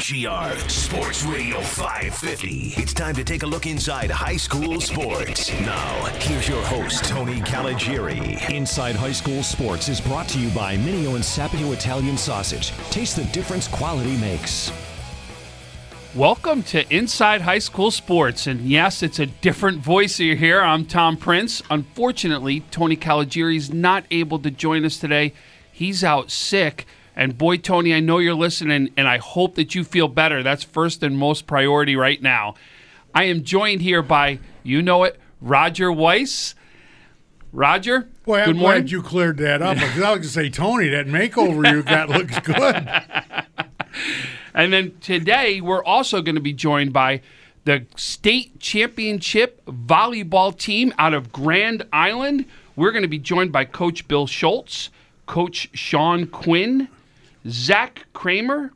WGR Sports Radio 550. It's time to take a look inside high school sports. Now, here's your host, Tony Caligiuri. Inside High School Sports is brought to you by Mineo and Sapio Italian Sausage. Taste the difference quality makes. Welcome to Inside High School Sports. And yes, it's a different voice you hear. I'm Tom Prince. Unfortunately, Tony Caligiuri is not able to join us today. He's out sick. And boy, Tony, I know you're listening, and I hope that you feel better. That's first and most priority right now. I am joined here by, you know it, Roger Weiss. Roger, Boy, I'm good morning. glad you cleared that up. Because I was going to say, Tony, that makeover you got looks good. And then today, we're also going to be joined by the state championship volleyball team out of Grand Island. We're going to be joined by Coach Bill Schultz, Coach Sean Quinn, Zach Kramer,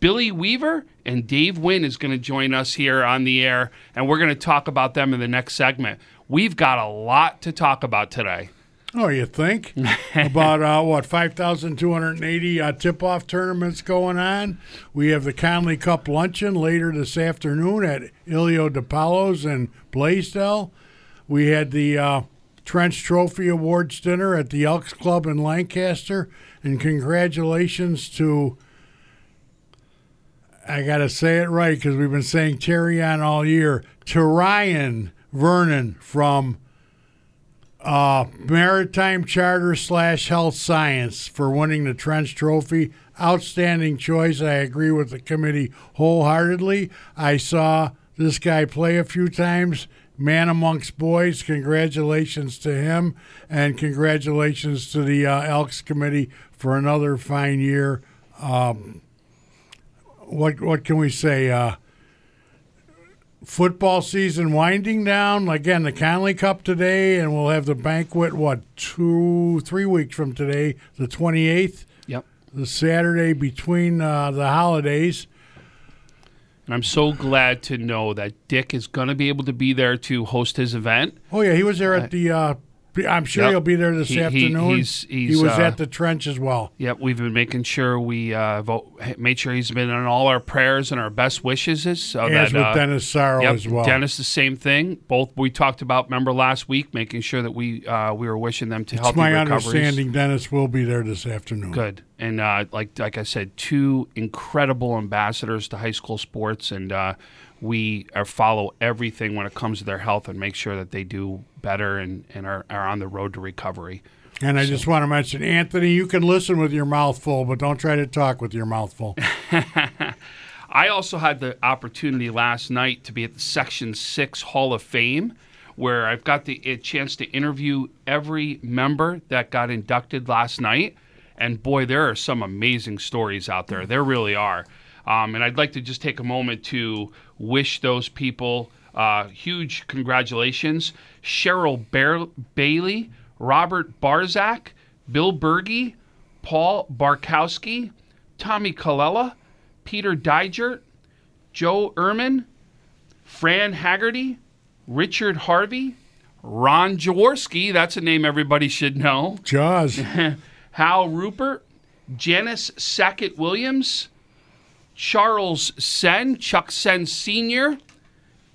Billy Weaver, and Dave Wynn is going to join us here on the air, and we're going to talk about them in the next segment. We've got a lot to talk about today. Oh, you think? About, uh, what, 5,280 uh, tip off tournaments going on. We have the Conley Cup luncheon later this afternoon at Ilio DiPaolo's in Blasdell. We had the uh, Trench Trophy Awards dinner at the Elks Club in Lancaster. And congratulations to, I got to say it right because we've been saying Terry on all year, to Ryan Vernon from uh, Maritime Charter slash Health Science for winning the Trench Trophy. Outstanding choice. I agree with the committee wholeheartedly. I saw this guy play a few times. Man amongst boys. Congratulations to him, and congratulations to the uh, Elks committee for another fine year. Um, what what can we say? Uh, football season winding down. Again, the Conley Cup today, and we'll have the banquet, what, two, three weeks from today, the 28th, Yep. the Saturday between uh, the holidays. And I'm so glad to know that Dick is going to be able to be there to host his event. Oh, yeah, he was there at the, uh, I'm sure Yep. he'll be there this He- he- afternoon. he's- he was uh, at the trench as well. Yep, we've been making sure we uh, vote, made sure he's been in all our prayers and our best wishes. So As that, with uh, Dennis Sorrow Yep, as well. Dennis, the same thing. Both we talked about. Remember last week, making sure that we uh, we were wishing them to It's healthy my recoveries. understanding Dennis will be there this afternoon. Good, and uh, like like I said, two incredible ambassadors to high school sports, and uh, we are follow everything when it comes to their health and make sure that they do better and, and are, are on the road to recovery. And I just want to mention, Anthony, you can listen with your mouth full, but don't try to talk with your mouth full. I also had the opportunity last night to be at the Section 6 Hall of Fame, where I've got the chance to interview every member that got inducted last night. And boy, there are some amazing stories out there. There really are. Um, and I'd like to just take a moment to wish those people uh, huge congratulations. Cheryl Bear- Bailey, Robert Barzak, Bill Bergey, Paul Barkowski, Tommy Colella, Peter Digert, Joe Ehrmann, Fran Haggerty, Richard Harvey, Ron Jaworski, that's a name everybody should know, Jaws. Hal Rupert, Janice Sackett Williams, Charles Sen, Chuck Sen Sr.,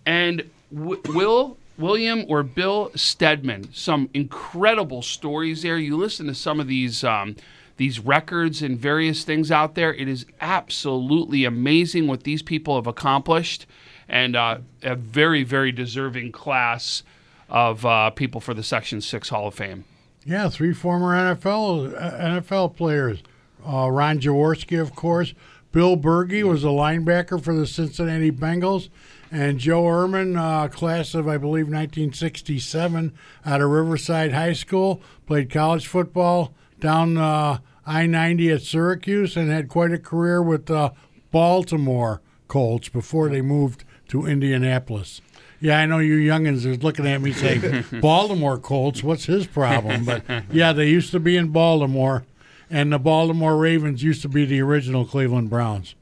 and w- Will William or Bill Stedman. Some incredible stories there. You listen to some of these um, these records and various things out there. It is absolutely amazing what these people have accomplished, and uh, a very very deserving class of uh, people for the Section Six Hall of Fame. Yeah, three former NFL uh, NFL players. Uh, Ron Jaworski, of course. Bill Bergey was a linebacker for the Cincinnati Bengals. And Joe Ehrmann, uh, class of, I believe, 1967 out of Riverside High School, played college football down uh, I 90 at Syracuse and had quite a career with uh, Baltimore Colts before they moved to Indianapolis. Yeah, I know you youngins are looking at me saying, Baltimore Colts, what's his problem? But yeah, they used to be in Baltimore, and the Baltimore Ravens used to be the original Cleveland Browns.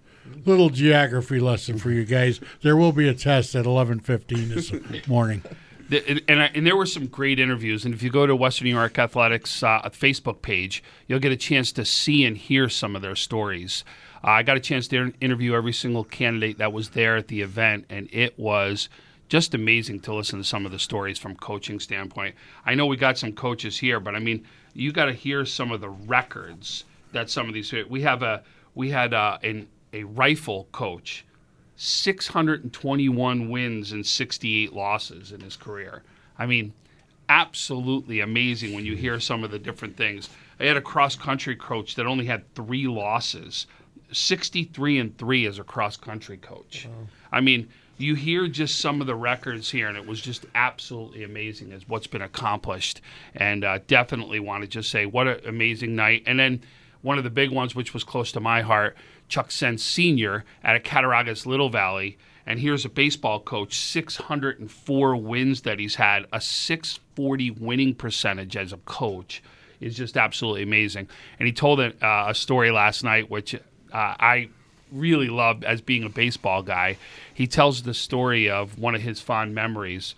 Little geography lesson for you guys. There will be a test at 11:15 this morning. And, and, and there were some great interviews. And if you go to Western New York Athletics uh, Facebook page, you'll get a chance to see and hear some of their stories. Uh, I got a chance to interview every single candidate that was there at the event, and it was just amazing to listen to some of the stories from coaching standpoint. I know we got some coaches here, but I mean, you got to hear some of the records that some of these. We have a we had uh, an, a rifle coach 621 wins and 68 losses in his career. I mean, absolutely amazing when you hear some of the different things. I had a cross country coach that only had three losses, 63 and 3 as a cross country coach. I mean, you hear just some of the records here, and it was just absolutely amazing as what's been accomplished. And uh, definitely want to just say what an amazing night. And then one of the big ones, which was close to my heart, Chuck Sense Sr. at a Cattaraugus Little Valley. And here's a baseball coach, 604 wins that he's had, a 640 winning percentage as a coach is just absolutely amazing. And he told a, uh, a story last night, which uh, I really love as being a baseball guy. He tells the story of one of his fond memories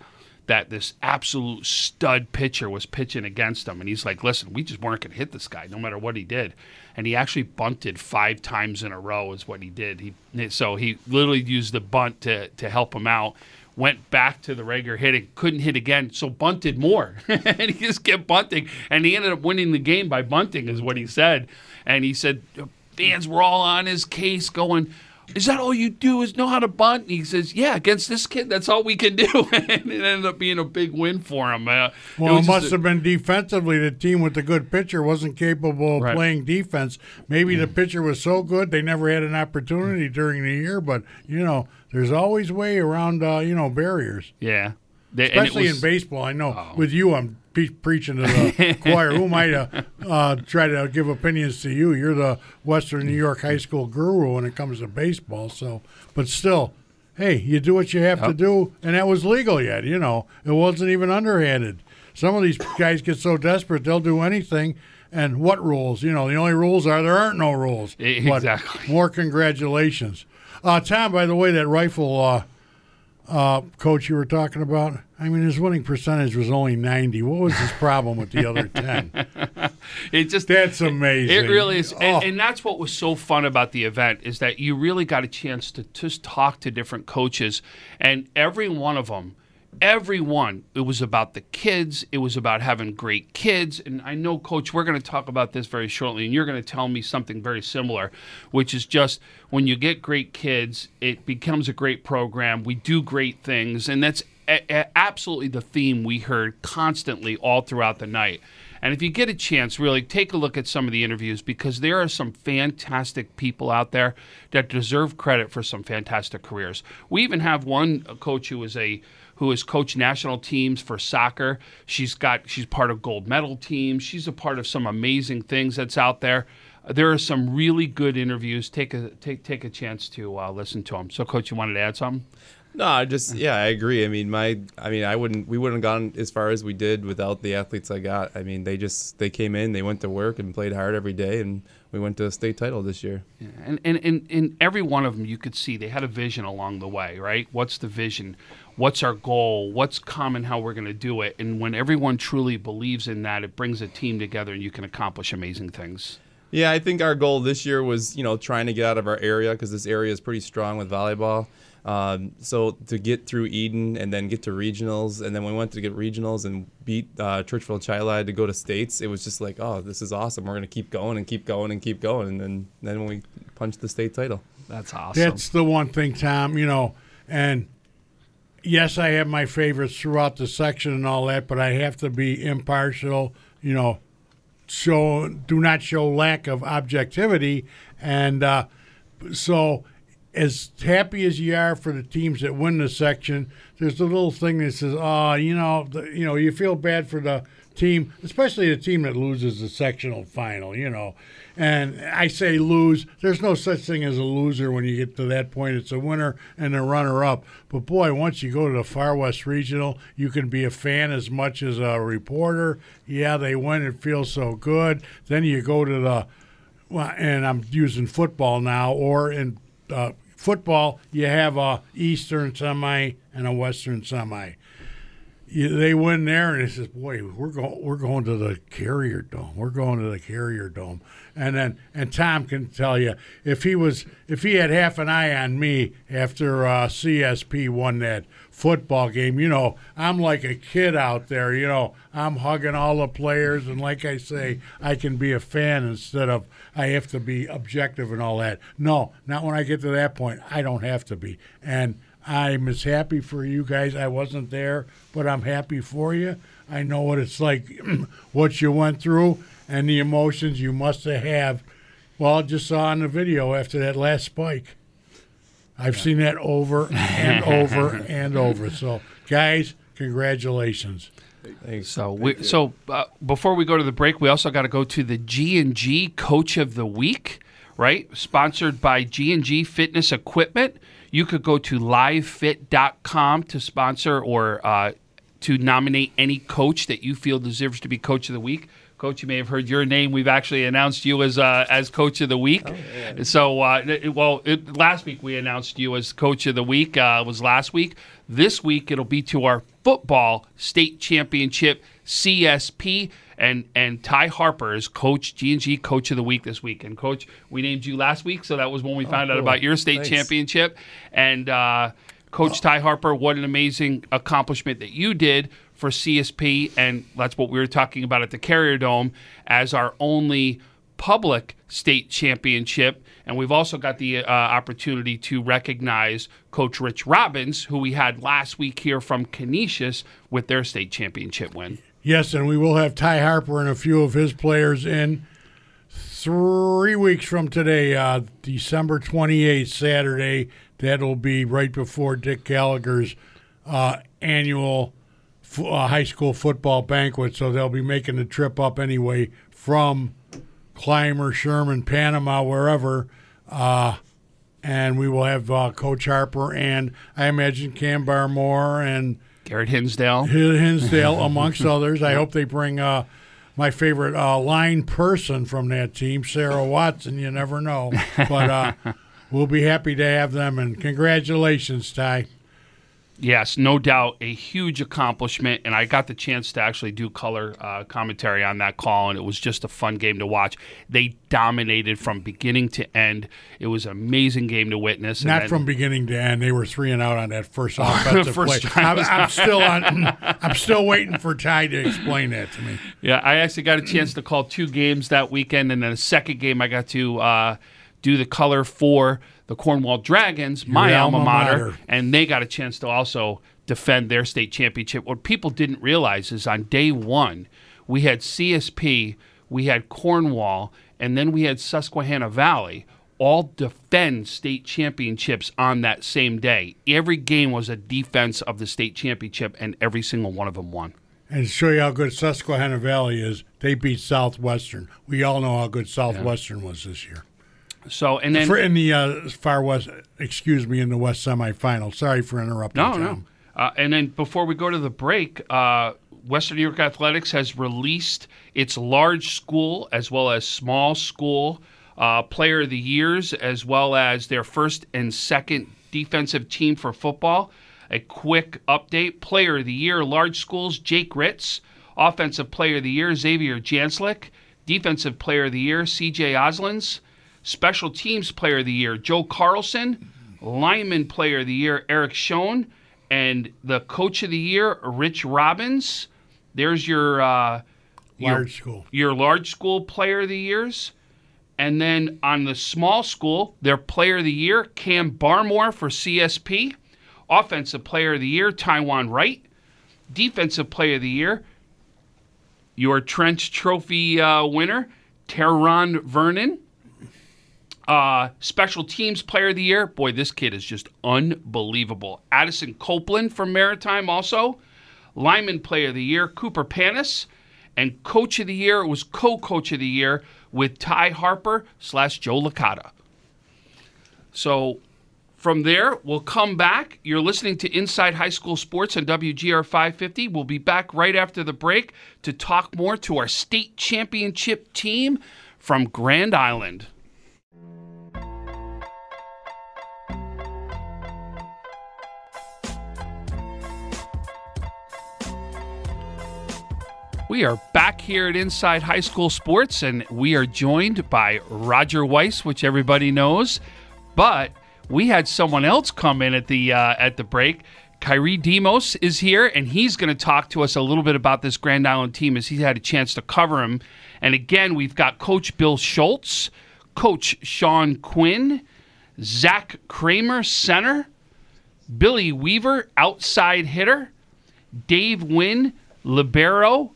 that this absolute stud pitcher was pitching against him. And he's like, listen, we just weren't going to hit this guy no matter what he did. And he actually bunted five times in a row, is what he did. He So he literally used the bunt to, to help him out. Went back to the regular hitting, couldn't hit again, so bunted more. and he just kept bunting. And he ended up winning the game by bunting, is what he said. And he said, fans were all on his case going, is that all you do is know how to bunt? And he says, yeah, against this kid, that's all we can do. and it ended up being a big win for him. Uh, Well, it, just must a- have been defensively. The team with the good pitcher wasn't capable of Right. playing defense. Maybe the pitcher was so good they never had an opportunity during the year. But you know, there's always way around uh, you know barriers, Yeah. They- especially was- in baseball. I know with you, I'm preaching to the choir. Who might uh, uh, try to give opinions to you? You're the Western New York high school guru when it comes to baseball. So, but still. Hey, you do what you have to do, and that was legal yet. You know, it wasn't even underhanded. Some of these guys get so desperate they'll do anything. And what rules? You know, the only rules are there aren't no rules. E- But exactly. more congratulations, uh, Tom. By the way, that rifle uh, uh, coach you were talking about. I mean, his winning percentage was only ninety. What was his problem with the other ten? it just That's amazing. It really is, Oh. and, and that's what was so fun about the event is that you really got a chance to just talk to different coaches, and every one of them, every one, it was about the kids. It was about having great kids, and I know, Coach, we're going to talk about this very shortly, and you're going to tell me something very similar, which is just when you get great kids, it becomes a great program. We do great things, and that's a- absolutely the theme we heard constantly all throughout the night. And if you get a chance, really take a look at some of the interviews because there are some fantastic people out there that deserve credit for some fantastic careers. We even have one coach who is a who has coached national teams for soccer. She's got she's part of gold medal teams. She's a part of some amazing things that's out there. There are some really good interviews. Take a take take a chance to uh, listen to them. So, coach, you wanted to add something? No, I just yeah, I agree. I mean, my I mean, I wouldn't we wouldn't have gone as far as we did without the athletes I got. I mean, they just they came in, they went to work and played hard every day and we went to a state title this year. Yeah, And, and, and, and every one of them, you could see they had a vision along the way, right? What's the vision? What's our goal? What's common how we're going to do it? And when everyone truly believes in that, it brings a team together and you can accomplish amazing things. Yeah, I think our goal this year was, you know, trying to get out of our area because this area is pretty strong with volleyball. Um, so to get through Eden and then get to regionals, and then we went to get regionals and beat uh, Churchville Chili to go to states. It was just like, oh, this is awesome. We're gonna keep going and keep going and keep going, and then then we punched the state title. That's awesome. That's the one thing, Tom. You know, and yes, I have my favorites throughout the section and all that, but I have to be impartial. You know, show do not show lack of objectivity, and uh, so as happy as you are for the teams that win the section, there's a little thing that says, "Oh, you know, the, you know, you feel bad for the team, especially the team that loses the sectional final, you know. And I say lose. There's no such thing as a loser when you get to that point. It's a winner and a runner up. But boy, once you go to the Far West Regional, you can be a fan as much as a reporter. Yeah, they win. It feels so good. Then you go to the, well, and I'm using football now, or in uh, football, you have a Eastern semi and a Western semi you, they win there, and he says, "Boy, we're going, we're going to the Carrier Dome. We're going to the Carrier Dome." And then, and Tom can tell you if he was, if he had half an eye on me after uh, CSP won that football game, you know, I'm like a kid out there. You know, I'm hugging all the players, and like I say, I can be a fan instead of I have to be objective and all that. No, not when I get to that point. I don't have to be, and I'm as happy for you guys. I wasn't there, but I'm happy for you. I know what it's like, what you went through, and the emotions you must have. Well, just saw on the video after that last spike. I've seen that over and over and over. So, guys, congratulations. Thanks. So we, so uh, before we go to the break, we also got to go to the G and G Coach of the Week, right? Sponsored by G and G Fitness Equipment. You could go to livefit.com to sponsor or uh, to nominate any coach that you feel deserves to be Coach of the Week. Coach, you may have heard your name. We've actually announced you as uh, as Coach of the Week. Oh, so, uh, it, well, it, last week we announced you as Coach of the Week. Uh, was last week. This week it'll be to our football state championship CSP and and Ty Harper is coach G and G Coach of the Week this week. And coach, we named you last week, so that was when we Oh, found out about your state Thanks. championship. And uh, Coach Ty Harper, what an amazing accomplishment that you did for CSP, and that's what we were talking about at the Carrier Dome as our only public state championship. And we've also got the uh, opportunity to recognize Coach Rich Robbins, who we had last week here from Canisius with their state championship win. Yes, and we will have Ty Harper and a few of his players in three weeks from today, uh, December 28th, Saturday. That'll be right before Dick Gallagher's uh, annual uh, high school football banquet. So they'll be making the trip up anyway from Clymer, Sherman, Panama, wherever. Uh, and we will have uh, Coach Harper and I imagine Cam Barmore and Garrett Hinsdale. Hinsdale, amongst others. I hope they bring uh, my favorite uh, line person from that team, Sarah Watson. You never know. But uh, we'll be happy to have them. And congratulations, Ty. Yes, no doubt, a huge accomplishment, and I got the chance to actually do color uh, commentary on that call, and it was just a fun game to watch. They dominated from beginning to end. It was an amazing game to witness. and Not then- from beginning to end. They were three and out on that first offensive First play. I'm, I'm still on. I'm still waiting for Ty to explain that to me. Yeah, I actually got a chance to call two games that weekend, and then a second game I got to uh, do the color for the Cornwall Dragons, my alma alma mater, mater. and they got a chance to also defend their state championship. What people didn't realize is on day one, we had CSP, we had Cornwall, and then we had Susquehanna Valley all defend state championships on that same day. Every game was a defense of the state championship, and every single one of them won. And to show you how good Susquehanna Valley is, they beat Southwestern. We all know how good Southwestern was this year. So, and then for in the uh, far west, excuse me, in the west semifinal. Sorry for interrupting. No, Tom. no. Uh, and then before we go to the break, uh, Western New York Athletics has released its large school as well as small school uh, player of the years, as well as their first and second defensive team for football. A quick update: Player of the Year, large schools, Jake Ritz. Offensive Player of the Year, Xavier Janslick. Defensive Player of the Year, C.J. Oslins. Special Teams Player of the Year, Joe Carlson. Lineman Player of the Year, Eric Schoen. And the Coach of the Year, Rich Robbins. There's your uh, your- Large school. your large school Player of the Years. And then on the small school, their Player of the Year, Cam Barmore for CSP. Offensive Player of the Year, Taiwan Wright. Defensive Player of the Year, your Trench Trophy uh, winner, Teron Vernon. Uh, special Teams Player of the Year, boy, this kid is just unbelievable. Addison Copeland from Maritime also. Lineman Player of the Year, Cooper Panis. And Coach of the Year was co-coach of the year with Ty Harper slash Joe Licata. So from there, we'll come back. You're listening to Inside High School Sports on WGR 550. We'll be back right after the break to talk more to our state championship team from Grand Island. We are back here at Inside High School Sports, and we are joined by Roger Weiss, which everybody knows. But we had someone else come in at the uh, at the break. Kyrie Demos is here, and he's going to talk to us a little bit about this Grand Island team as he's had a chance to cover him. And again, we've got Coach Bill Schultz, Coach Sean Quinn, Zach Kramer, center, Billy Weaver, outside hitter, Dave Wynn, libero,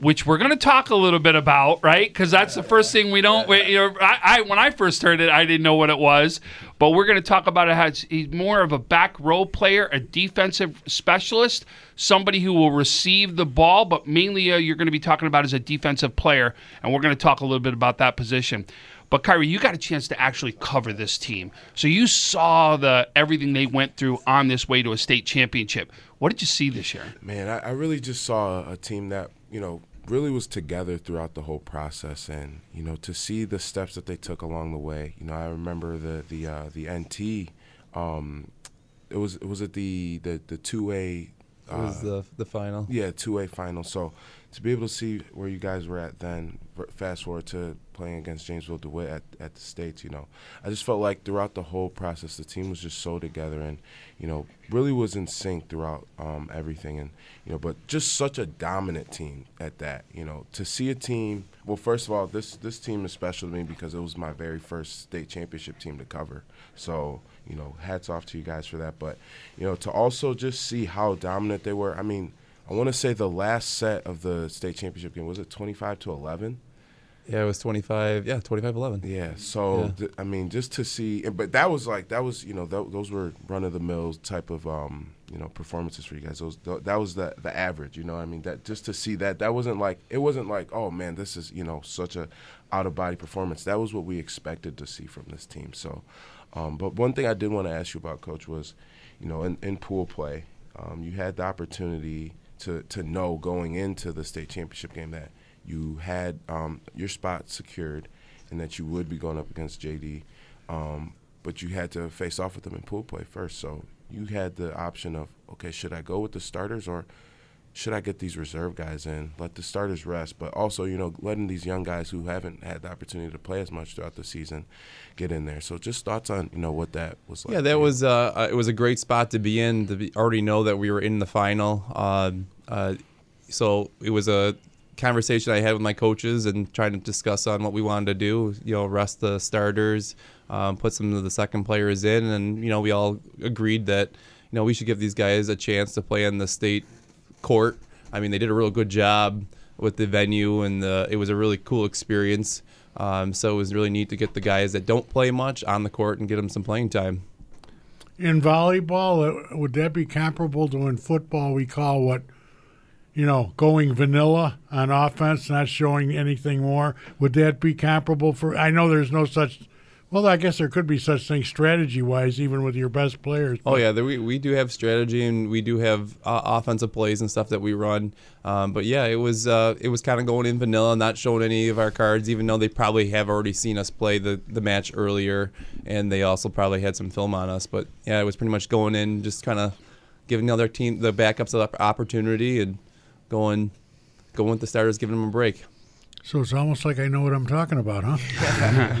which we're going to talk a little bit about, right? Because that's the first thing we don't. We, you know, I, I when I first heard it, I didn't know what it was, but we're going to talk about it. As he's more of a back row player, a defensive specialist, somebody who will receive the ball, but mainly uh, you're going to be talking about as a defensive player, and we're going to talk a little bit about that position. But Kyrie, you got a chance to actually cover this team, so you saw the everything they went through on this way to a state championship. What did you see this year? Man, I, I really just saw a team that you know really was together throughout the whole process, and you know to see the steps that they took along the way. You know, I remember the the uh, the NT. Um, it was it was at the the the two A. It was the the final. Yeah, two A final. So to be able to see where you guys were at then, fast forward to playing against Jamesville DeWitt at, at the States, you know, I just felt like throughout the whole process, the team was just so together and, you know, really was in sync throughout um, everything. And, you know, but just such a dominant team at that, you know, to see a team, well, first of all, this, this team is special to me because it was my very first state championship team to cover. So, you know, hats off to you guys for that. But, you know, to also just see how dominant they were, I mean, I want to say the last set of the state championship game was it 25 to 11. Yeah, it was 25. Yeah, 25 11. Yeah. So Yeah. th- I mean, just to see, but that was like that was you know th- those were run of the mill type of um you know performances for you guys. Those th- that was the the average. You know, I mean that just to see that that wasn't like it wasn't like oh man this is you know such a out of body performance. That was what we expected to see from this team. So, um, but one thing I did want to ask you about, coach, was you know in, in pool play, um, you had the opportunity to to know going into the state championship game that you had um, your spot secured and that you would be going up against JD, um, but you had to face off with them in pool play first. So you had the option of okay, should I go with the starters or should I get these reserve guys in, let the starters rest, but also you know letting these young guys who haven't had the opportunity to play as much throughout the season get in there. So just thoughts on you know what that was like. Yeah, that was uh, uh, it was a great spot to be in to be, already know that we were in the final. Um uh, so it was a conversation I had with my coaches and trying to discuss on what we wanted to do. You know, rest the starters, um, put some of the second players in, and you know we all agreed that you know we should give these guys a chance to play in the state court. I mean, they did a real good job with the venue, and the, it was a really cool experience. Um, so it was really neat to get the guys that don't play much on the court and get them some playing time. In volleyball, uh, would that be comparable to in football? We call what, you know, going vanilla on offense, not showing anything more. Would that be comparable for? I know there's no such. Well, I guess there could be such things strategy wise, even with your best players. Oh yeah, there, we we do have strategy and we do have uh, offensive plays and stuff that we run. Um, but yeah, it was uh, it was kind of going in vanilla, not showing any of our cards, even though they probably have already seen us play the the match earlier, and they also probably had some film on us. But yeah, it was pretty much going in, just kind of giving the other team the backups the opportunity and going going with the starters, giving them a break. So it's almost like I know what I'm talking about, huh?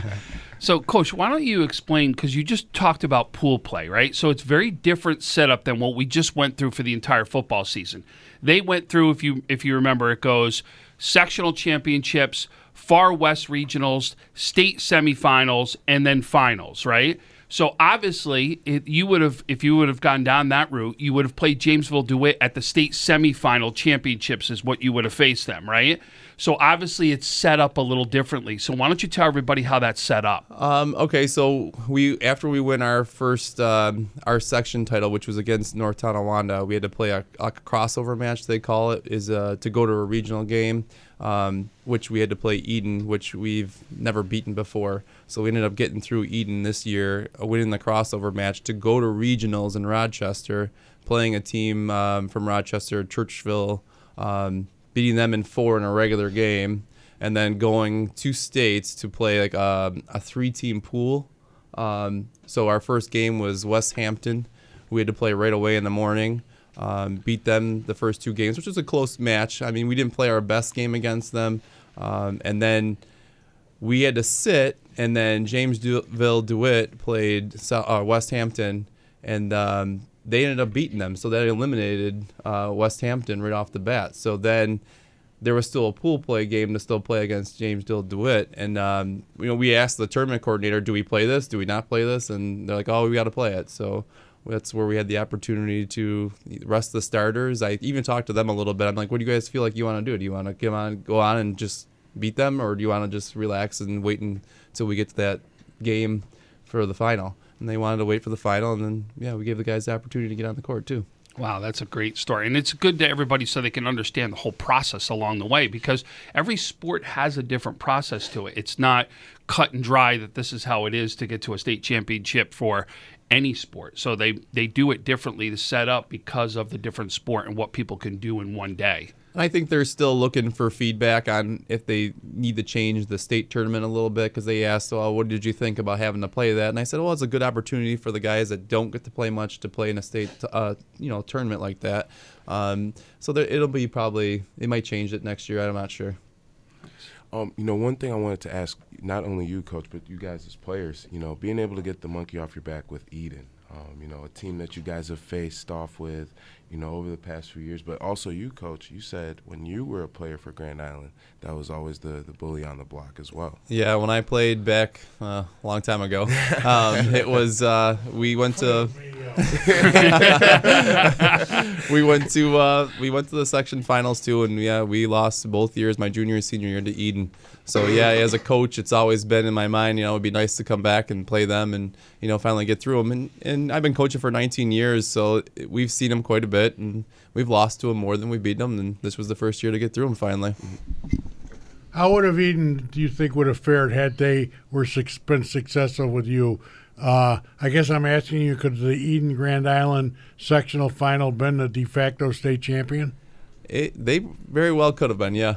So, Coach, why don't you explain? Because you just talked about pool play, right? So it's very different setup than what we just went through for the entire football season. They went through, if you if you remember, it goes sectional championships, Far West regionals, state semifinals, and then finals, right? So obviously, it, you would have, if you would have gone down that route, you would have played Jamesville Dewitt at the state semifinal championships, is what you would have faced them, right? So obviously, it's set up a little differently. So why don't you tell everybody how that's set up? Um, okay, so we after we win our first um, our section title, which was against North Tonawanda, we had to play a, a crossover match. They call it is uh, to go to a regional game. Um, which we had to play Eden, which we've never beaten before. So we ended up getting through Eden this year, uh, winning the crossover match to go to regionals in Rochester, playing a team um, from Rochester, Churchville, um, beating them in four in a regular game, and then going to states to play like um, a three-team pool. Um, so our first game was West Hampton. We had to play right away in the morning. Um, beat them the first two games, which was a close match. I mean, we didn't play our best game against them, um, and then we had to sit. And then Jamesville Dewitt played uh, West Hampton, and um, they ended up beating them. So that eliminated uh, West Hampton right off the bat. So then there was still a pool play game to still play against Jamesville DeWitt. And, um, you know, we asked the tournament coordinator, do we play this? Do we not play this? And they're like, oh, we got to play it. So that's where we had the opportunity to rest the starters. I even talked to them a little bit. I'm like, what do you guys feel like you want to do? Do you want to come on, go on and just beat them? Or do you want to just relax and wait until we get to that game for the final? And they wanted to wait for the final. And then, yeah, we gave the guys the opportunity to get on the court, too. Wow, that's a great story. And it's good to everybody so they can understand the whole process along the way because every sport has a different process to it. It's not cut and dry that this is how it is to get to a state championship for any sport. So they, they do it differently to set up because of the different sport and what people can do in one day. And I think they're still looking for feedback on if they need to change the state tournament a little bit because they asked, "Well, what did you think about having to play that?" And I said, "Well, it's a good opportunity for the guys that don't get to play much to play in a state, uh, you know, tournament like that." Um, so there, it'll be probably they might change it next year. I'm not sure. Um, you know, one thing I wanted to ask not only you, coach, but you guys as players. You know, being able to get the monkey off your back with Eden. Um, you know, a team that you guys have faced off with, you know, over the past few years. But also, you, coach, you said when you were a player for Grand Island, that was always the, the bully on the block as well. Yeah, when I played back uh, a long time ago, um, it was uh, we went to we went to uh, we went to the section finals too, and yeah, we lost both years, my junior and senior year, to Eden. So yeah, as a coach, it's always been in my mind. You know, it'd be nice to come back and play them, and you know, finally get through them. And and I've been coaching for 19 years, so we've seen them quite a bit, and we've lost to them more than we beat them. And this was the first year to get through them finally. How would have Eden, do you think, would have fared had they were been successful with you? Uh, I guess I'm asking you, could the Eden Grand Island sectional final been the de facto state champion? It, they very well could have been, yeah.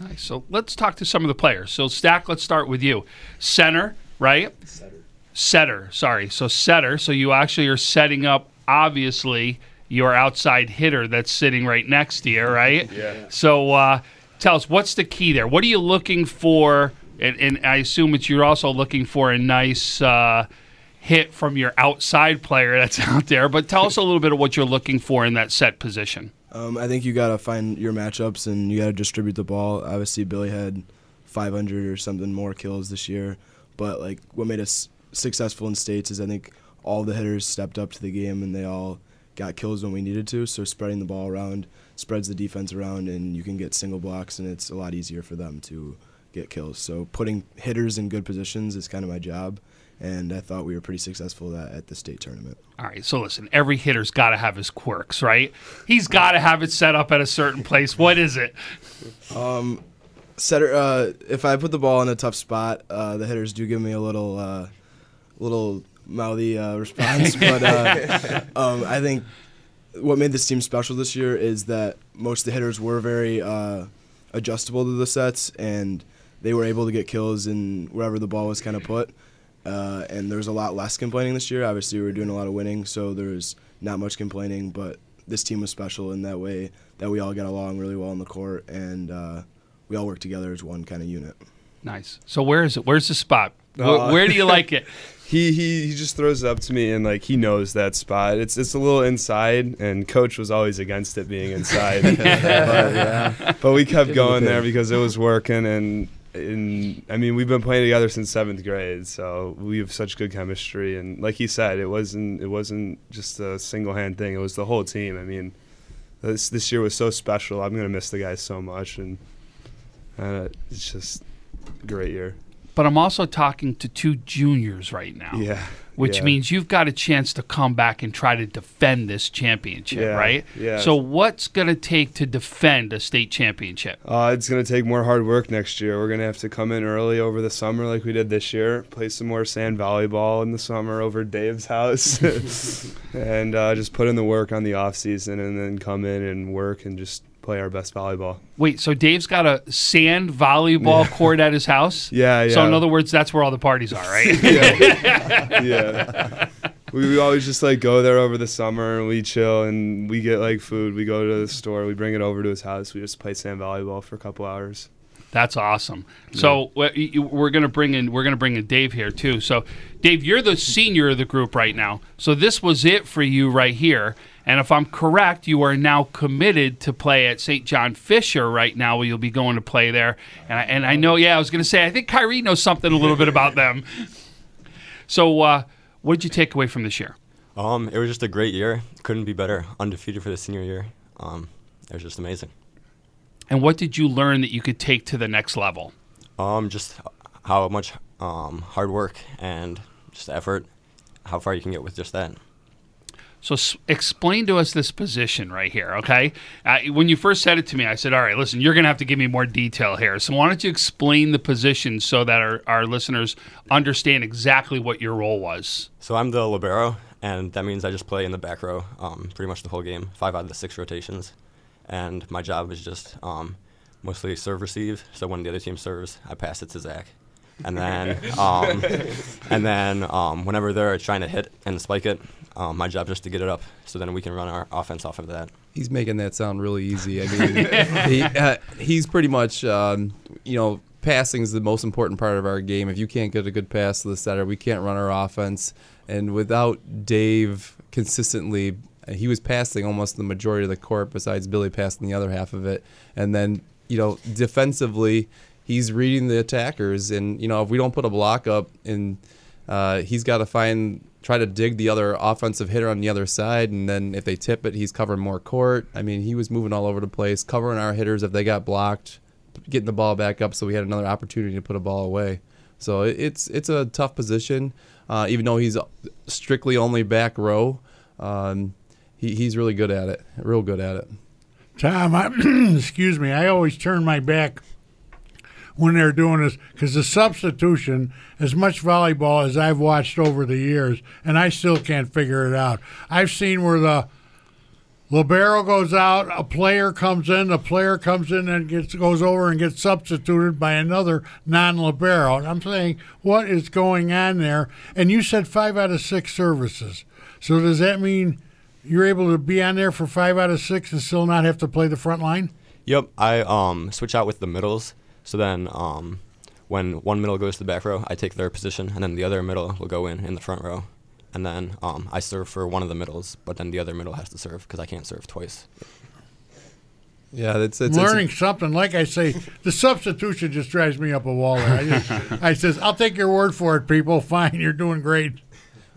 Nice. So let's talk to some of the players. So Zach, let's start with you. Center, right? Setter. Setter. Sorry. So setter. So you actually are setting up, obviously, your outside hitter that's sitting right next to you, right? Yeah. So uh, tell us what's the key there. What are you looking for? And, and I assume it's you're also looking for a nice uh, hit from your outside player that's out there. But tell us a little bit of what you're looking for in that set position. Um, I think you got to find your matchups and you got to distribute the ball. Obviously, Billy had 500 or something more kills this year, but like what made us successful in states is I think all the hitters stepped up to the game and they all got kills when we needed to. So spreading the ball around spreads the defense around, and you can get single blocks, and it's a lot easier for them to get kills. So putting hitters in good positions is kind of my job. And I thought we were pretty successful at, at the state tournament. All right, so listen, every hitter's got to have his quirks, right? He's got to have it set up at a certain place. What is it? Um, setter. Uh, if I put the ball in a tough spot, uh, the hitters do give me a little, uh, little mouthy uh, response. but uh, um, I think what made this team special this year is that most of the hitters were very uh, adjustable to the sets, and they were able to get kills in wherever the ball was kind of put. Uh, and there was a lot less complaining this year. Obviously, we were doing a lot of winning, so there was not much complaining. But this team was special in that way that we all got along really well on the court, and uh, we all worked together as one kind of unit. Nice. So where is it? Where's the spot? Where, Uh, where do you like it? he, he he just throws it up to me and like he knows that spot. It's it's a little inside, and coach was always against it being inside. but, yeah. but we kept going there because it was working, and and I mean we've been playing together since seventh grade, so we have such good chemistry. And like he said, it wasn't it wasn't just a single hand thing; it was the whole team. I mean, this this year was so special. I'm gonna miss the guys so much, and uh, it's just a great year. but I'm also talking to two juniors right now. Yeah. Which yeah. means you've got a chance to come back and try to defend this championship, Yeah, right? yeah. So, what's going to take to defend a state championship? Uh, it's going to take more hard work next year. We're going to have to come in early over the summer like we did this year, play some more sand volleyball in the summer over Dave's house, and uh, just put in the work on the off season and then come in and work and just play our best volleyball. Wait, so Dave's got a sand volleyball court at his house? Yeah, yeah. So, in other words, that's where all the parties are, right? yeah. We, we always just like go there over the summer and we chill and we get like food. We go to the store, we bring it over to his house. We just play sand volleyball for a couple hours. That's awesome. So we- we're gonna bring in we're gonna bring in Dave here too. So Dave, you're the senior of the group right now. So this was it for you right here. And if I'm correct, you are now committed to play at St. John Fisher right now. Where you'll be going to play there. And I, and I know, yeah, I was gonna say I think Kyrie knows something a little bit about them. So uh, what did you take away from this year? Um, it was just a great year. Couldn't be better. Undefeated for the senior year. Um, it was just amazing. And what did you learn that you could take to the next level? Um, just how much um, hard work and just effort, how far you can get with just that. So s- explain to us this position right here, okay? Uh, when you first said it to me, I said, "All right, listen, you're going to have to give me more detail here." So why don't you explain the position so that our, our listeners understand exactly what your role was? So I'm the libero, and that means I just play in the back row um, pretty much the whole game, five out of the six rotations. And my job is just um, mostly serve receive. So when the other team serves, I pass it to Zach. And then, um, and then um, whenever they're trying to hit and spike it, um, my job just to get it up. So then we can run our offense off of that. He's making that sound really easy. I mean, he, uh, he's pretty much, um, you know, passing is the most important part of our game. If you can't get a good pass to the setter, we can't run our offense. And without Dave consistently, he was passing almost the majority of the court, besides Billy passing the other half of it. And then, you know, defensively, he's reading the attackers. And you know, if we don't put a block up, and uh, he's got to find try to dig the other offensive hitter on the other side, and then if they tip it, he's covering more court. I mean, he was moving all over the place, covering our hitters if they got blocked, getting the ball back up, so we had another opportunity to put a ball away. So it's it's a tough position, uh, even though he's strictly only back row. Um, he, he's really good at it, real good at it. Tom, I, excuse me, I always turn my back when they're doing this because the substitution, as much volleyball as I've watched over the years, and I still can't figure it out. I've seen where the libero goes out, a player comes in, the player comes in and gets goes over and gets substituted by another non-libero. And I'm saying, what is going on there? And you said five out of six services. So does that mean you're able to be on there for five out of six and still not have to play the front line? Yep, I um, switch out with the middles. So then, um, when one middle goes to the back row, I take their position, and then the other middle will go in in the front row. And then um, I serve for one of the middles, but then the other middle has to serve because I can't serve twice. Yeah, that's I'm it's, learning something. Like I say, the substitution just drives me up a wall. There. I, just, I says, I'll take your word for it, people. Fine, you're doing great.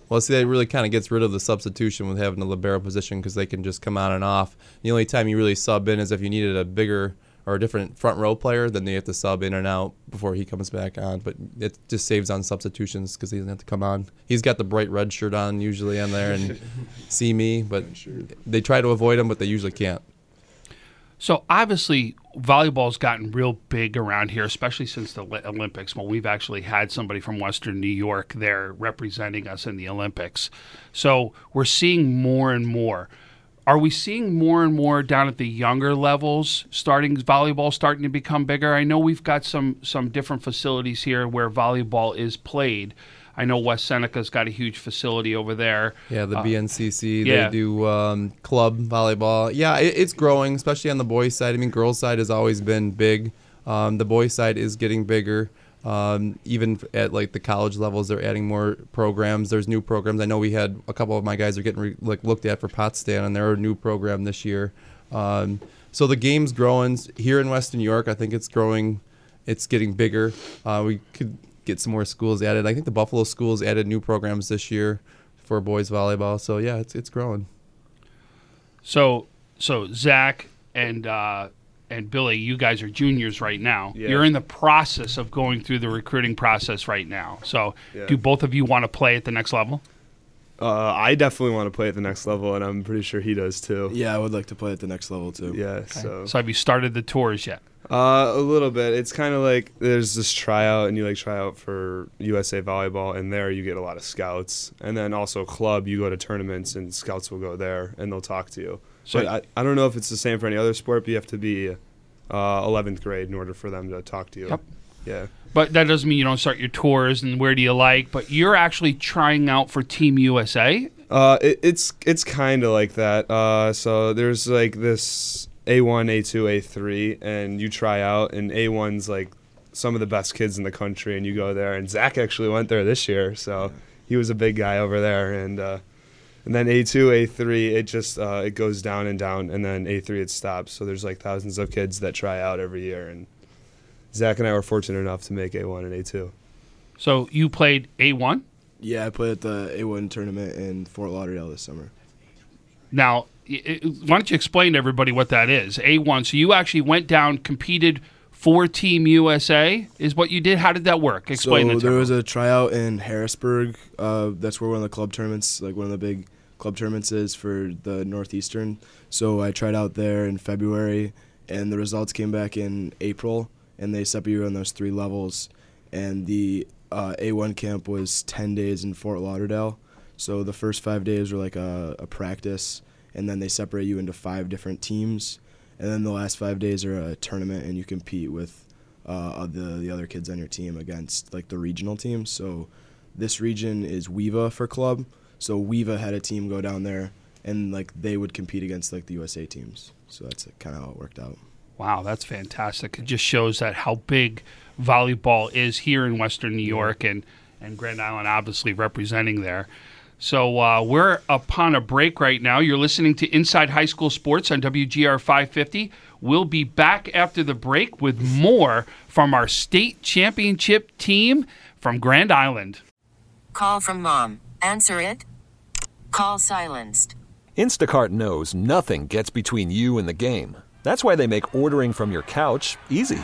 Well, see, that really kind of gets rid of the substitution with having the libero position because they can just come on and off. The only time you really sub in is if you needed a bigger or a different front row player, then they have to sub in and out before he comes back on. But it just saves on substitutions because he doesn't have to come on. He's got the bright red shirt on usually on there and see me, but they try to avoid him, but they usually can't. So obviously, volleyball's gotten real big around here, especially since the Olympics. Well, we've actually had somebody from Western New York there representing us in the Olympics. So we're seeing more and more. Are we seeing more and more down at the younger levels, starting volleyball starting to become bigger? I know we've got some some different facilities here where volleyball is played. I know West Seneca's got a huge facility over there. Yeah, the Uh, BNCC. yeah. They do um, club volleyball. Yeah, it, it's growing, especially on the boys' side. I mean, girls' side has always been big. Um, the boys' side is getting bigger. Um, even at like the college levels, they're adding more programs. There's new programs. I know we had a couple of my guys are getting re- like looked at for Potsdam, and they're a new program this year. Um, so the game's growing here in Western New York. I think it's growing. It's getting bigger. Uh, we could get some more schools added. I think the Buffalo schools added new programs this year for boys volleyball. So yeah, it's it's growing. So so Zach and uh, and Billy, you guys are juniors right now. Yeah. You're in the process of going through the recruiting process right now. So, Yeah. do both of you want to play at the next level? Uh, I definitely want to play at the next level, and I'm pretty sure he does too. Yeah, I would like to play at the next level too. Yeah, so So, have you started the tours yet? Uh, a little bit. It's kind of like there's this tryout, and you like try out for USA Volleyball, and there you get a lot of scouts. And then also club, you go to tournaments, and scouts will go there, and they'll talk to you. So- but I, I don't know if it's the same for any other sport, but you have to be uh, 11th grade in order for them to talk to you. Yep. Yeah. But that doesn't mean you don't start your tours and where do you like. But you're actually trying out for Team USA. Uh, it, it's it's kind of like that. Uh, so there's like this A1, A2, A3, and you try out, and A1's like some of the best kids in the country, and you go there. And Zach actually went there this year, so he was a big guy over there. And uh, and then A2, A3, it just uh, it goes down and down, and then A3 it stops. So there's like thousands of kids that try out every year, and Zach and I were fortunate enough to make A1 and A2. So you played A1. Yeah, I played at the A1 tournament in Fort Lauderdale this summer. Now, i- i- why don't you explain to everybody what that is? A1. So you actually went down, competed for Team USA, is what you did. How did that work? Explain so it to there was a tryout in Harrisburg. Uh, that's where one of the club tournaments, like one of the big club tournaments, is for the Northeastern. So I tried out there in February, and the results came back in April, and they separate you on those three levels. And the uh, A1 camp was 10 days in Fort Lauderdale. So the first five days were like a, a practice, and then they separate you into five different teams. And then the last five days are a tournament, and you compete with uh, the the other kids on your team against like the regional teams. So this region is WEVA for club. So WEVA had a team go down there, and like they would compete against like the USA teams. So that's kind of how it worked out. Wow, that's fantastic. It just shows that how big volleyball is here in Western New York and, and Grand Island obviously representing there. So uh, we're upon a break right now. You're listening to Inside High School Sports on WGR 550. We'll be back after the break with more from our state championship team from Grand Island. Call from mom. Answer it. Call silenced. Instacart knows nothing gets between you and the game. That's why they make ordering from your couch easy.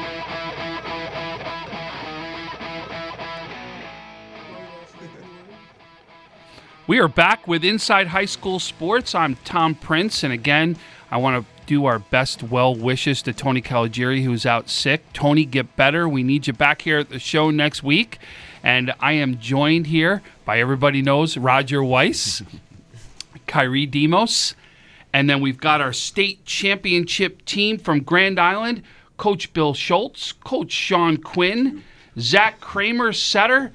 We are back with Inside High School Sports. I'm Tom Prince, and again, I want to do our best well wishes to Tony Caligieri, who's out sick. Tony, get better. We need you back here at the show next week. And I am joined here by everybody knows Roger Weiss, Kyrie Demos, and then we've got our state championship team from Grand Island, Coach Bill Schultz, Coach Sean Quinn, Zach Kramer, setter,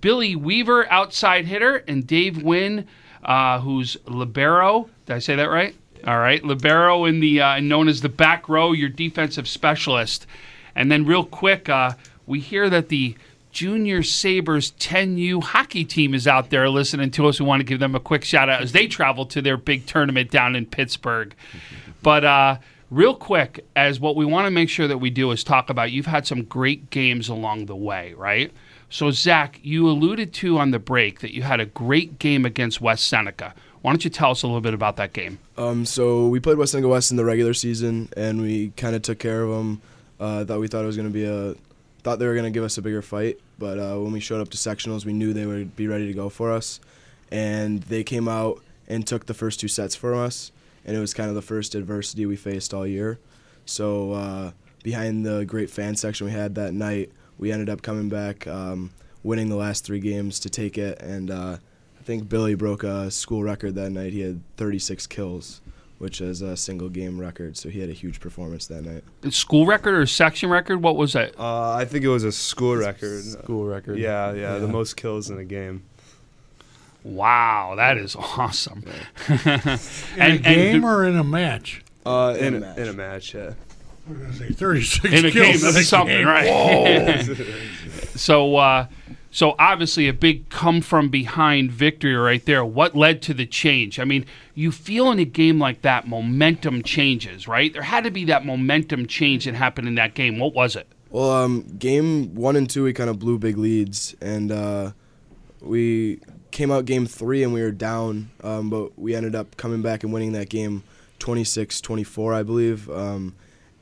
Billy Weaver, outside hitter, and Dave Wynn, uh, who's libero. Did I say that right? All right, libero in the uh, known as the back row, your defensive specialist. And then, real quick, uh, we hear that the Junior Sabres 10U hockey team is out there listening to us. We want to give them a quick shout out as they travel to their big tournament down in Pittsburgh. But uh, real quick, as what we want to make sure that we do is talk about you've had some great games along the way, right? So, Zach, you alluded to on the break that you had a great game against West Seneca. Why don't you tell us a little bit about that game? Um, so we played West Seneca West in the regular season, and we kind of took care of them. Uh, thought we thought it was going to be a, thought they were going to give us a bigger fight, but uh, when we showed up to sectionals, we knew they would be ready to go for us, and they came out and took the first two sets from us, and it was kind of the first adversity we faced all year. So uh, behind the great fan section we had that night, we ended up coming back um, winning the last three games to take it. And uh, I think Billy broke a school record that night. He had 36 kills, which is a single game record. So he had a huge performance that night. School record or section record? What was that? Uh, I think it was a school record. School record. Yeah, yeah, the most kills in a game. Wow, that is awesome. In a game or in a match? Uh, in, In a a match. in a match, yeah. I was gonna say 36 in a kills game, in a that's something, game. right? So, uh, so obviously a big come from behind victory right there. What led to the change? I mean, you feel in a game like that, momentum changes, right? There had to be that momentum change that happened in that game. What was it? Well, um, game one and two, we kind of blew big leads, and uh, we came out game three and we were down, um, but we ended up coming back and winning that game 26 24, I believe. Um,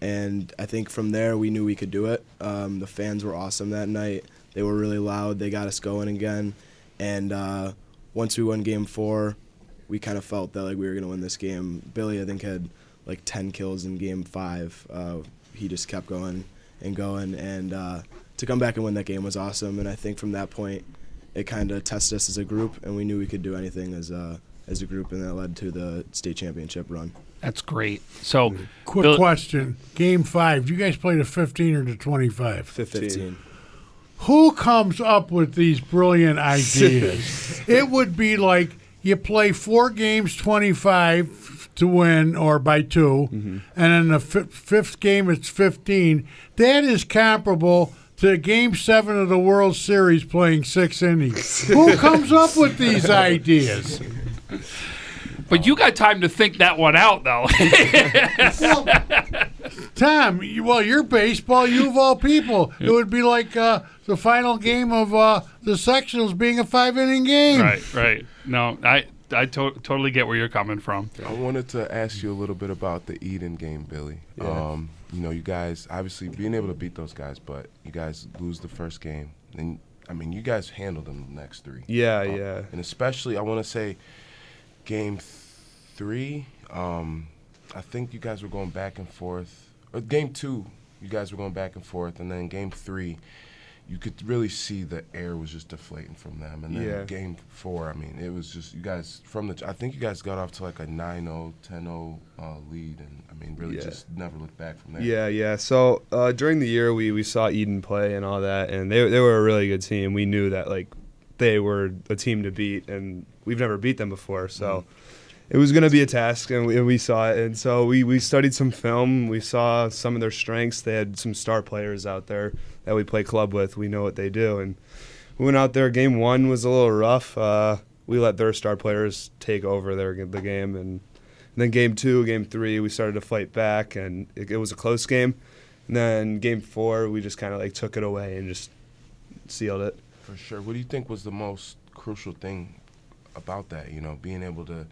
and I think from there, we knew we could do it. Um, the fans were awesome that night. They were really loud, they got us going again. And uh, once we won game four, we kind of felt that like we were to win this game. Billy, I think, had like 10 kills in game five. Uh, he just kept going and going, and uh, to come back and win that game was awesome. And I think from that point, it kind of tested us as a group, and we knew we could do anything as a as a group, and that led to the state championship run. That's great. So, Quick Bill- question. Game five. do You guys play to 15 or to 25? 15. Who comes up with these brilliant ideas? it would be like you play four games, 25 to win or by 2 Mm-hmm. and in the fi- fifth game it's 15. That is comparable to game seven of the World Series playing six innings. Who comes up with these ideas? But you got time to think that one out, though. Tom, you- well, you're baseball, you of all people. It would be like uh, the final game of uh, the sectionals being a five inning game. right, right. No, I I to- totally get where you're coming from. I wanted to ask you a little bit about the Eden game, Billy. Yeah. Um, you know, you guys obviously being able to beat those guys, but you guys lose the first game, and I mean, you guys handled them the next three. Yeah, Um, yeah. And especially, I want to say, game th- three. Um, I think you guys were going back and forth. Or game two, you guys were going back and forth, and then game three, you could really see the air was just deflating from them. And then Yeah. game four, I mean, it was just you guys from the. I think you guys got off to like a 9-0, 10-0 uh, lead, and I mean, really Yeah. just never looked back from there. Yeah, yeah. So uh, during the year, we, we saw Eden play and all that, and they they were a really good team. We knew that like they were a team to beat, and we've never beat them before, so it was going to be a task, and we, and we saw it. And so we, we studied some film. We saw some of their strengths. They had some star players out there that we play club with. We know what they do, and we went out there. Game one was a little rough. Uh, we let their star players take over their the game, and, and then game two, game three, we started to fight back, and it, it was a close game. And then game four, we just kind of like took it away and just sealed it. For sure. What do you think was the most crucial thing about that? You know, being able to.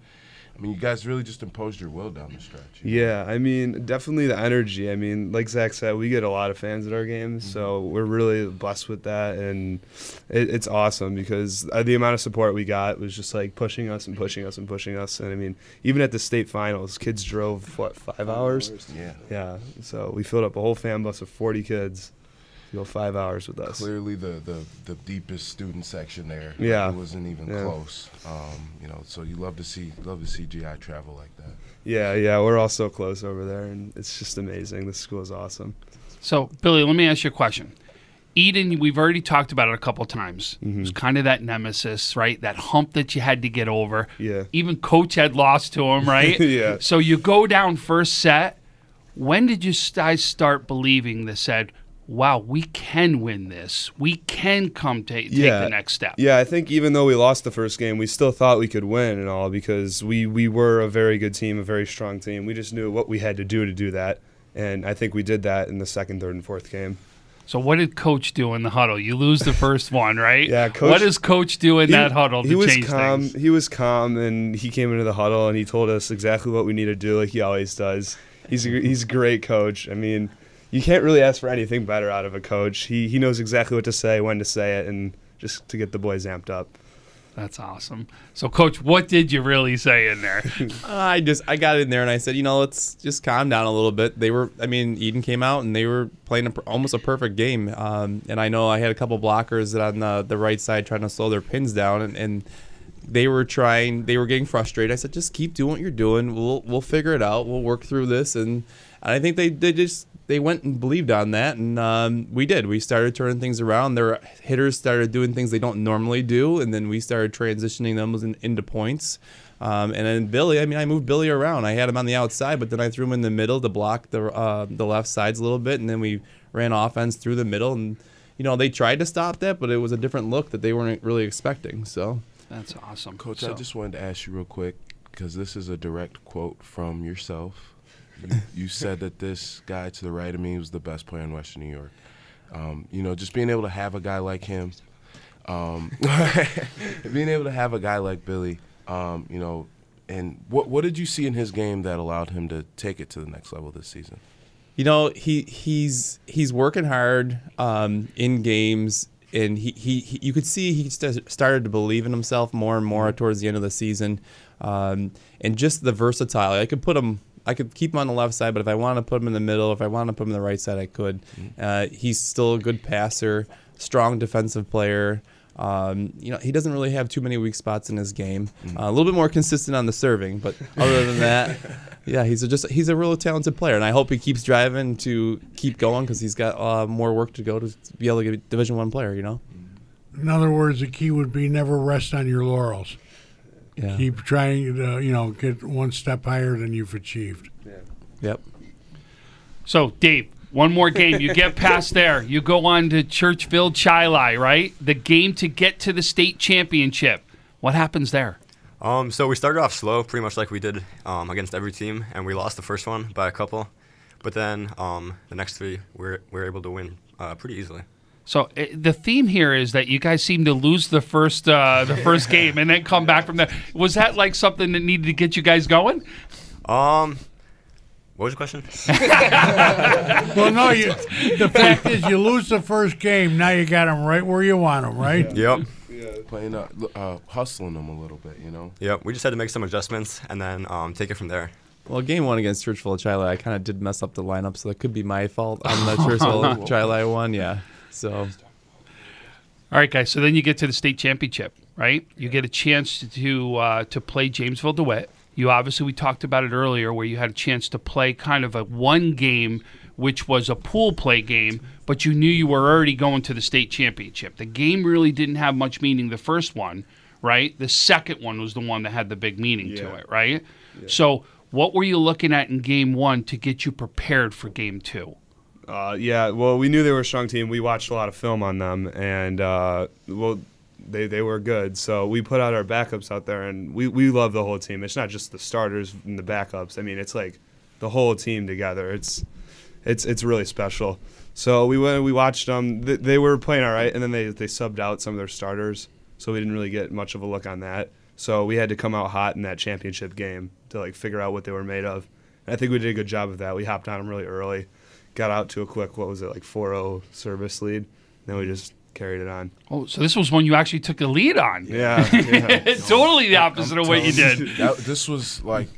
I mean, you guys really just imposed your will down the stretch. Yeah, I mean, definitely the energy. I mean, like Zach said, we get a lot of fans at our games, so we're really blessed with that, and it, it's awesome because uh, the amount of support we got was just like pushing us and pushing us and pushing us. And I mean, even at the state finals, kids drove what five hours? Yeah. Yeah. So we filled up a whole fan bus of forty kids go five hours with us. Clearly, the, the, the deepest student section there. Like, Yeah. it wasn't even Yeah. close. Um, you know, so you love to see love to see GI travel like that. Yeah, yeah, we're all so close over there, and it's just amazing. The school is awesome. So, Billy, let me ask you a question. Eden, we've already talked about it a couple times. It was kind of that nemesis, right? That hump that you had to get over. Yeah. Even coach had lost to him, right? Yeah. So you go down first set. When did you guys start believing that said, wow, we can win this? We can come ta- take the next step? Yeah, I think even though we lost the first game, we still thought we could win and all because we, we were a very good team, a very strong team. We just knew what we had to do to do that. And I think we did that in the second, third, and fourth game. So what did coach do in the huddle? You lose the first one, right? Yeah, coach. What does coach do in he- that huddle to he was change calm. things? He was calm, and he came into the huddle and he told us exactly what we need to do, like he always does. He's a, he's a great coach. I mean, you can't really ask for anything better out of a coach. He he knows exactly what to say, when to say it, and just to get the boys amped up. That's awesome. So, Coach, what did you really say in there? I just I got in there and I said, you know, let's just calm down a little bit. They were, I mean, Eden came out and they were playing a, almost a perfect game. Um, and I know I had a couple blockers on the, the right side trying to slow their pins down, and, and they were trying, they were getting frustrated. I said, just keep doing what you're doing. We'll we'll figure it out. We'll work through this. And, and I think they they just they went and believed on that, and um, we did. We started turning things around. Their hitters started doing things they don't normally do, and then we started transitioning them in, into points. Um, and then Billy, I mean, I moved Billy around. I had him on the outside, but then I threw him in the middle to block the uh, the left sides a little bit, and then we ran offense through the middle. And you know, they tried to stop that, but it was a different look that they weren't really expecting. So that's awesome, Coach. So- I just wanted to ask you real quick because this is a direct quote from yourself. You, said that this guy to the right of me was the best player in Western New York. Um, you know, just being able to have a guy like him, um, being able to have a guy like Billy, um, you know, and what what did you see in his game that allowed him to take it to the next level this season? You know, he he's he's working hard um, in games, and he, he, he you could see he st- started to believe in himself more and more towards the end of the season, um, and just the versatile. I could put him. I could keep him on the left side, but if I want to put him in the middle, if I want to put him in the right side, I could. Uh, he's still a good passer, strong defensive player. Um, you know, he doesn't really have too many weak spots in his game. Uh, a little bit more consistent on the serving, but other than that, yeah, he's a just he's a really talented player, and I hope he keeps driving to keep going because he's got uh, more work to go to be able to get a Division One player. You know. In other words, the key would be never rest on your laurels. Yeah. Keep trying to, you know, get one step higher than you've achieved. Yeah. Yep. So, Dave, one more game. You get past there. You go on to Churchville Chili, right? The game to get to the state championship. What happens there? Um, so we started off slow, pretty much like we did um, against every team, and we lost the first one by a couple. But then um, the next three, we are we are able to win uh, pretty easily. So uh, the theme here is that you guys seem to lose the first uh, the first game and then come back from there. Was that like something that needed to get you guys going? Um, what was your question? well, no, you. The fact is, you lose the first game. Now you got them right where you want them, right? Yep. Yeah. Playing up, uh, hustling them a little bit, you know. Yep. We just had to make some adjustments and then um, take it from there. Well, game one against Churchville Chili, I kind of did mess up the lineup, so that could be my fault on the Churchville Chili one. Yeah. So. All right, guys. So then you get to the state championship, right? You get a chance to uh, to play Jamesville DeWitt. You obviously we talked about it earlier, where you had a chance to play kind of a one game, which was a pool play game, but you knew you were already going to the state championship. The game really didn't have much meaning. The first one, right? The second one was the one that had the big meaning to it, right? So what were you looking at in game one to get you prepared for game two? Uh, yeah, well, we knew they were a strong team. We watched a lot of film on them, and uh, well, they they were good. So we put out our backups out there, and we we love the whole team. It's not just the starters and the backups. I mean, it's like the whole team together. It's it's it's really special. So we went, we watched them. They, they were playing all right, and then they they subbed out some of their starters, so we didn't really get much of a look on that. So we had to come out hot in that championship game to like figure out what they were made of. And I think we did a good job of that. We hopped on them really early, got out to a quick what was it like 4-0 service lead, then we just carried it on. Oh, so this was one you actually took the lead on. Yeah, yeah. totally the opposite of what you did. That, this was like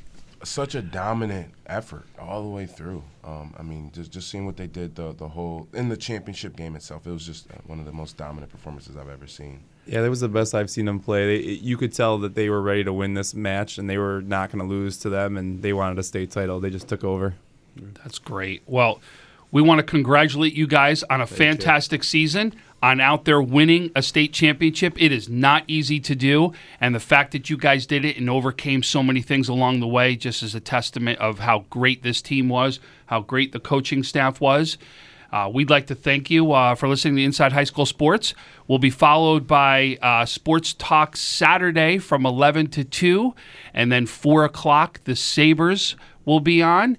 such a dominant effort all the way through. Um, I mean, just just seeing what they did the the whole in the championship game itself, it was just uh, one of the most dominant performances I've ever seen. Yeah, that was the best I've seen them play. They, you could tell that they were ready to win this match, and they were not going to lose to them, and they wanted a state title. They just took over. That's great. Well, we want to congratulate you guys on a you. fantastic season, on out there winning a state championship. It is not easy to do, and the fact that you guys did it and overcame so many things along the way just is a testament of how great this team was, how great the coaching staff was. Uh, we'd like to thank you uh, for listening to Inside High School Sports. We'll be followed by uh, Sports Talk Saturday from 11 to 2, and then 4 o'clock, the Sabres will be on.